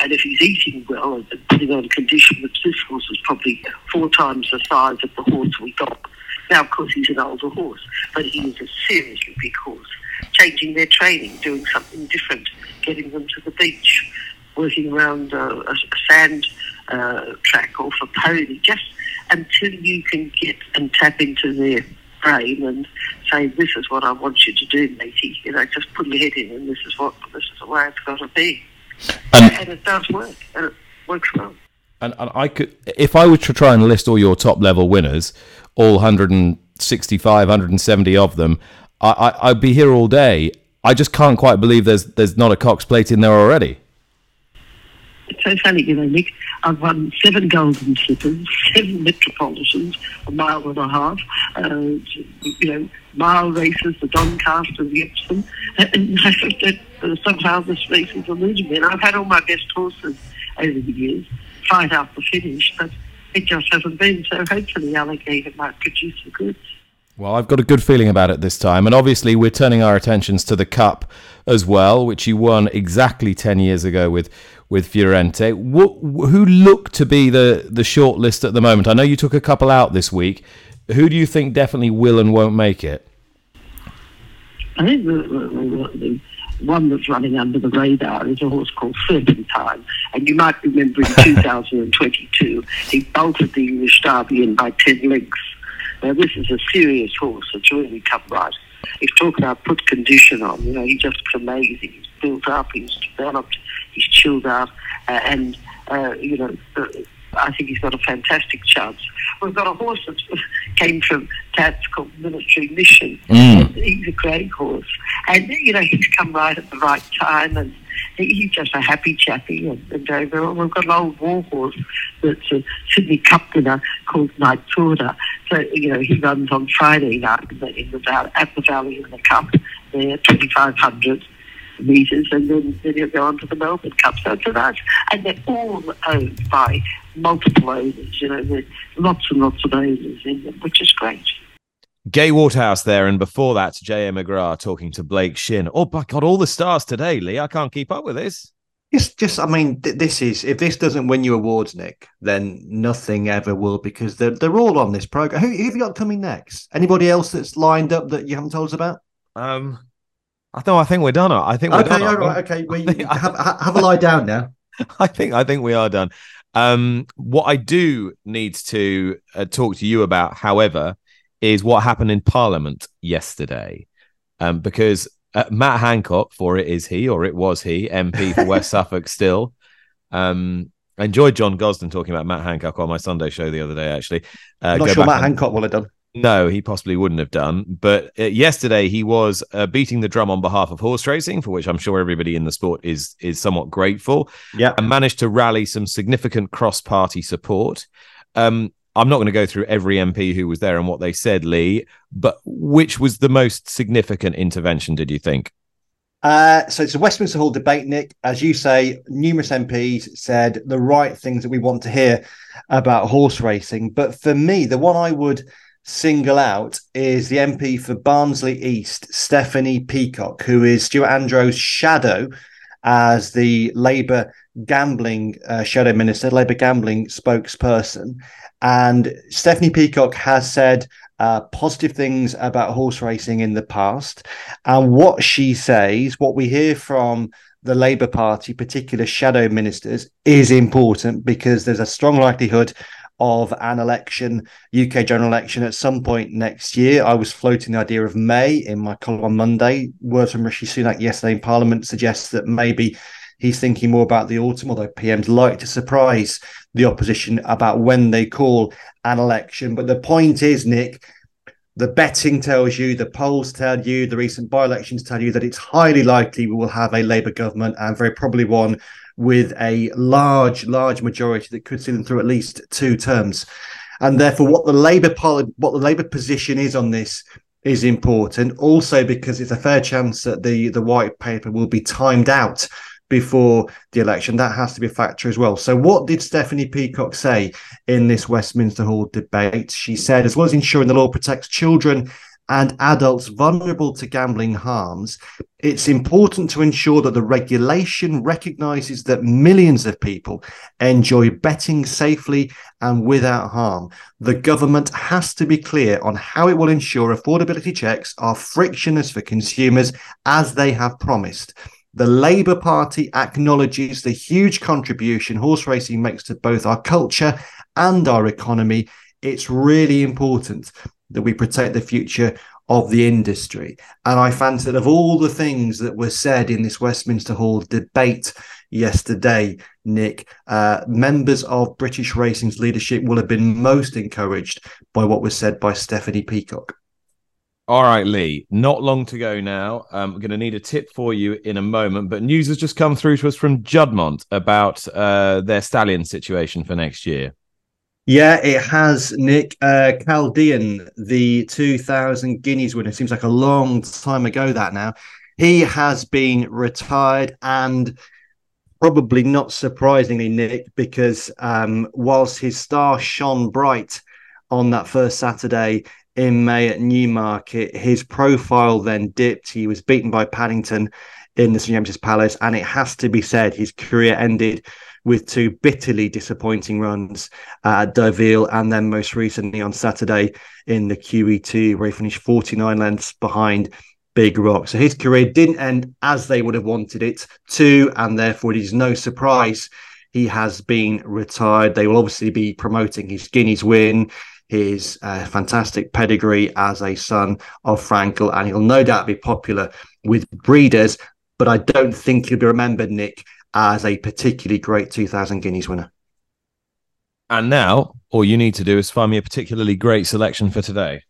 And if he's eating well, and putting on condition, which this horse is probably four times the size of the horse we got now, of course, he's an older horse, but he is a seriously big horse. Changing their training, doing something different, getting them to the beach, working around a, a, sand uh, track off a pony, just until you can get and tap into their brain and say, "This is what I want you to do, matey." You know, just put your head in, and this is what this is the way it's got to be. Um, and it does work, and it works well. And, and I could, if I were to try and list all your top level winners, all 165, 170 of them, I, I, I'd be here all day. I just can't quite believe there's there's not a Cox plate in there already. It's so funny, you know, Nick. I've won seven Golden Slippers, seven Metropolitans, a mile and a half, uh, you know, mile races, the Doncaster, the Epsom, and I think that somehow this race is eluding me. And I've had all my best horses over the years fight out the finish, but it just hasn't been. So hopefully, Alligator might produce the goods. Well, I've got a good feeling about it this time. And obviously, we're turning our attentions to the Cup as well, which you won exactly 10 years ago with, with Fiorente. who look to be the, the short list at the moment? I know you took a couple out this week. Who do you think definitely will and won't make it? I think the, the, the, one that's running under the radar is a horse called Serpentine. And you might remember in 2022, he bolted the English Derby in by 10 lengths. Now, this is a serious horse. It's really come right. He's talking about put condition on. You know, he just looks amazing. He's built up, he's developed, he's chilled out, uh, and, uh, you know, uh, I think he's got a fantastic chance. We've got a horse that came from Tats called Military Mission. Mm. He's a great horse. And, you know, he's come right at the right time and he's just a happy chappy and, and over. We've got an old war horse that's a Sydney Cup winner called Night Order. So, you know, he runs on Friday night in the, in the, at the Valley in the Cup there, 2500 metres, and then, then he'll go on to the Melbourne Cup. So it's a nice, and they're all owned by multiple owners. You know, there's lots and lots of owners in them, which is great. Gai Waterhouse there, and before that, J.M. McGrath talking to Blake Shinn. Oh, my God, all the stars today, Lee. I can't keep up with this. It's just, I mean, th- this is, if this doesn't win you awards, Nick, then nothing ever will because they're, they're all on this program. Who, who have you got coming next? Anybody else that's lined up that you haven't told us about? Um, I think I think we're done. I think we're okay, done. All right, okay, we have, have a lie down now. I think I think we are done. Um, what I do need to uh, talk to you about, however, is what happened in Parliament yesterday, um, because uh, Matt Hancock, for it is he or it was he, MP for West Suffolk still. Um, I enjoyed John Gosden talking about Matt Hancock on my Sunday show the other day. Actually, uh, I'm not sure Matt and... Hancock will have done. No, he possibly wouldn't have done. But uh, yesterday he was uh, beating the drum on behalf of horse racing, for which I'm sure everybody in the sport is is somewhat grateful. Yeah, and managed to rally some significant cross-party support. Um, I'm not going to go through every MP who was there and what they said, Lee. But which was the most significant intervention? Did you think? Uh, so it's a Westminster Hall debate, Nick. As you say, numerous MPs said the right things that we want to hear about horse racing. But for me, the one I would single out is the MP for Barnsley East, Stephanie Peacock, who is Stuart Andrew's shadow as the Labour gambling uh, shadow minister, Labour gambling spokesperson. And Stephanie Peacock has said uh, positive things about horse racing in the past. And what she says, what we hear from the Labour Party, particular shadow ministers, is important because there's a strong likelihood of an election, UK general election, at some point next year. I was floating the idea of May in my column on Monday. Words from Rishi Sunak yesterday in Parliament suggests that maybe he's thinking more about the autumn, although PMs like to surprise the opposition about when they call an election. But the point is, Nick, the betting tells you, the polls tell you, the recent by elections tell you that it's highly likely we will have a Labour government and very probably one with a large, large majority that could see them through at least two terms. And therefore, what the Labour poli- what the Labour position is on this is important. Also, because it's a fair chance that the the white paper will be timed out before the election. That has to be a factor as well. So, what did Stephanie Peacock say in this Westminster Hall debate? She said, as well as ensuring the law protects children and adults vulnerable to gambling harms, it's important to ensure that the regulation recognizes that millions of people enjoy betting safely and without harm. The government has to be clear on how it will ensure affordability checks are frictionless for consumers as they have promised. The Labour Party acknowledges the huge contribution horse racing makes to both our culture and our economy. It's really important that we protect the future of the industry. And I fancy that of all the things that were said in this Westminster Hall debate yesterday, Nick, uh, members of British Racing's leadership will have been most encouraged by what was said by Stephanie Peacock. All right, Lee, not long to go now. I'm going to need a tip for you in a moment, but news has just come through to us from Juddmonte about uh, their stallion situation for next year. Yeah, it has, Nick. Uh, Chaldean, the 2000 Guineas winner, seems like a long time ago that now. He has been retired and probably not surprisingly, Nick, because um, whilst his star shone bright on that first Saturday in May at Newmarket. His profile then dipped. He was beaten by Paddington in the St James's Palace, and it has to be said his career ended with two bitterly disappointing runs uh, at Deauville and then most recently on Saturday in the QE2, where he finished 49 lengths behind Big Rock. So his career didn't end as they would have wanted it to, and therefore it is no surprise he has been retired. They will obviously be promoting his Guineas win his uh, fantastic pedigree as a son of Frankel, and he'll no doubt be popular with breeders. But I don't think he'll be remembered, Nick, as a particularly great 2000 Guineas winner. And now, all you need to do is find me a particularly great selection for today.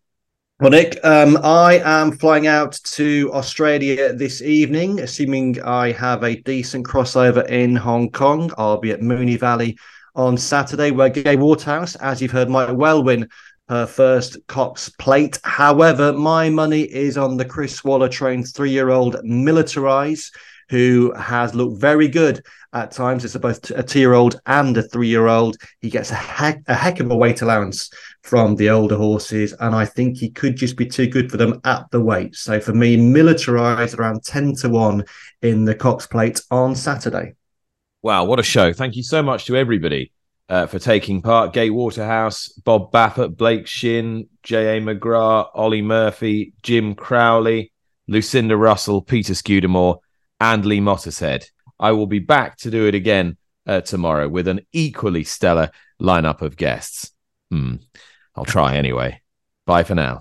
Well, Nick, um, I am flying out to Australia this evening, assuming I have a decent crossover in Hong Kong. I'll be at Moonee Valley on Saturday, where Gai Waterhouse, as you've heard, might well win her first Cox plate. However, my money is on the Chris Waller trained three year old Militarize, who has looked very good at times. It's both a two year old and a three year old. He gets a heck, a heck of a weight allowance from the older horses, and I think he could just be too good for them at the weight. So for me, Militarize around 10 to 1 in the Cox plate on Saturday. Wow, what a show. Thank you so much to everybody uh, for taking part. Gai Waterhouse, Bob Baffert, Blake Shinn, J.A. McGrath, Olly Murphy, Jim Crowley, Lucinda Russell, Peter Scudamore, and Lee Mottershead. I will be back to do it again uh, tomorrow with an equally stellar lineup of guests. Hmm. I'll try anyway. Bye for now.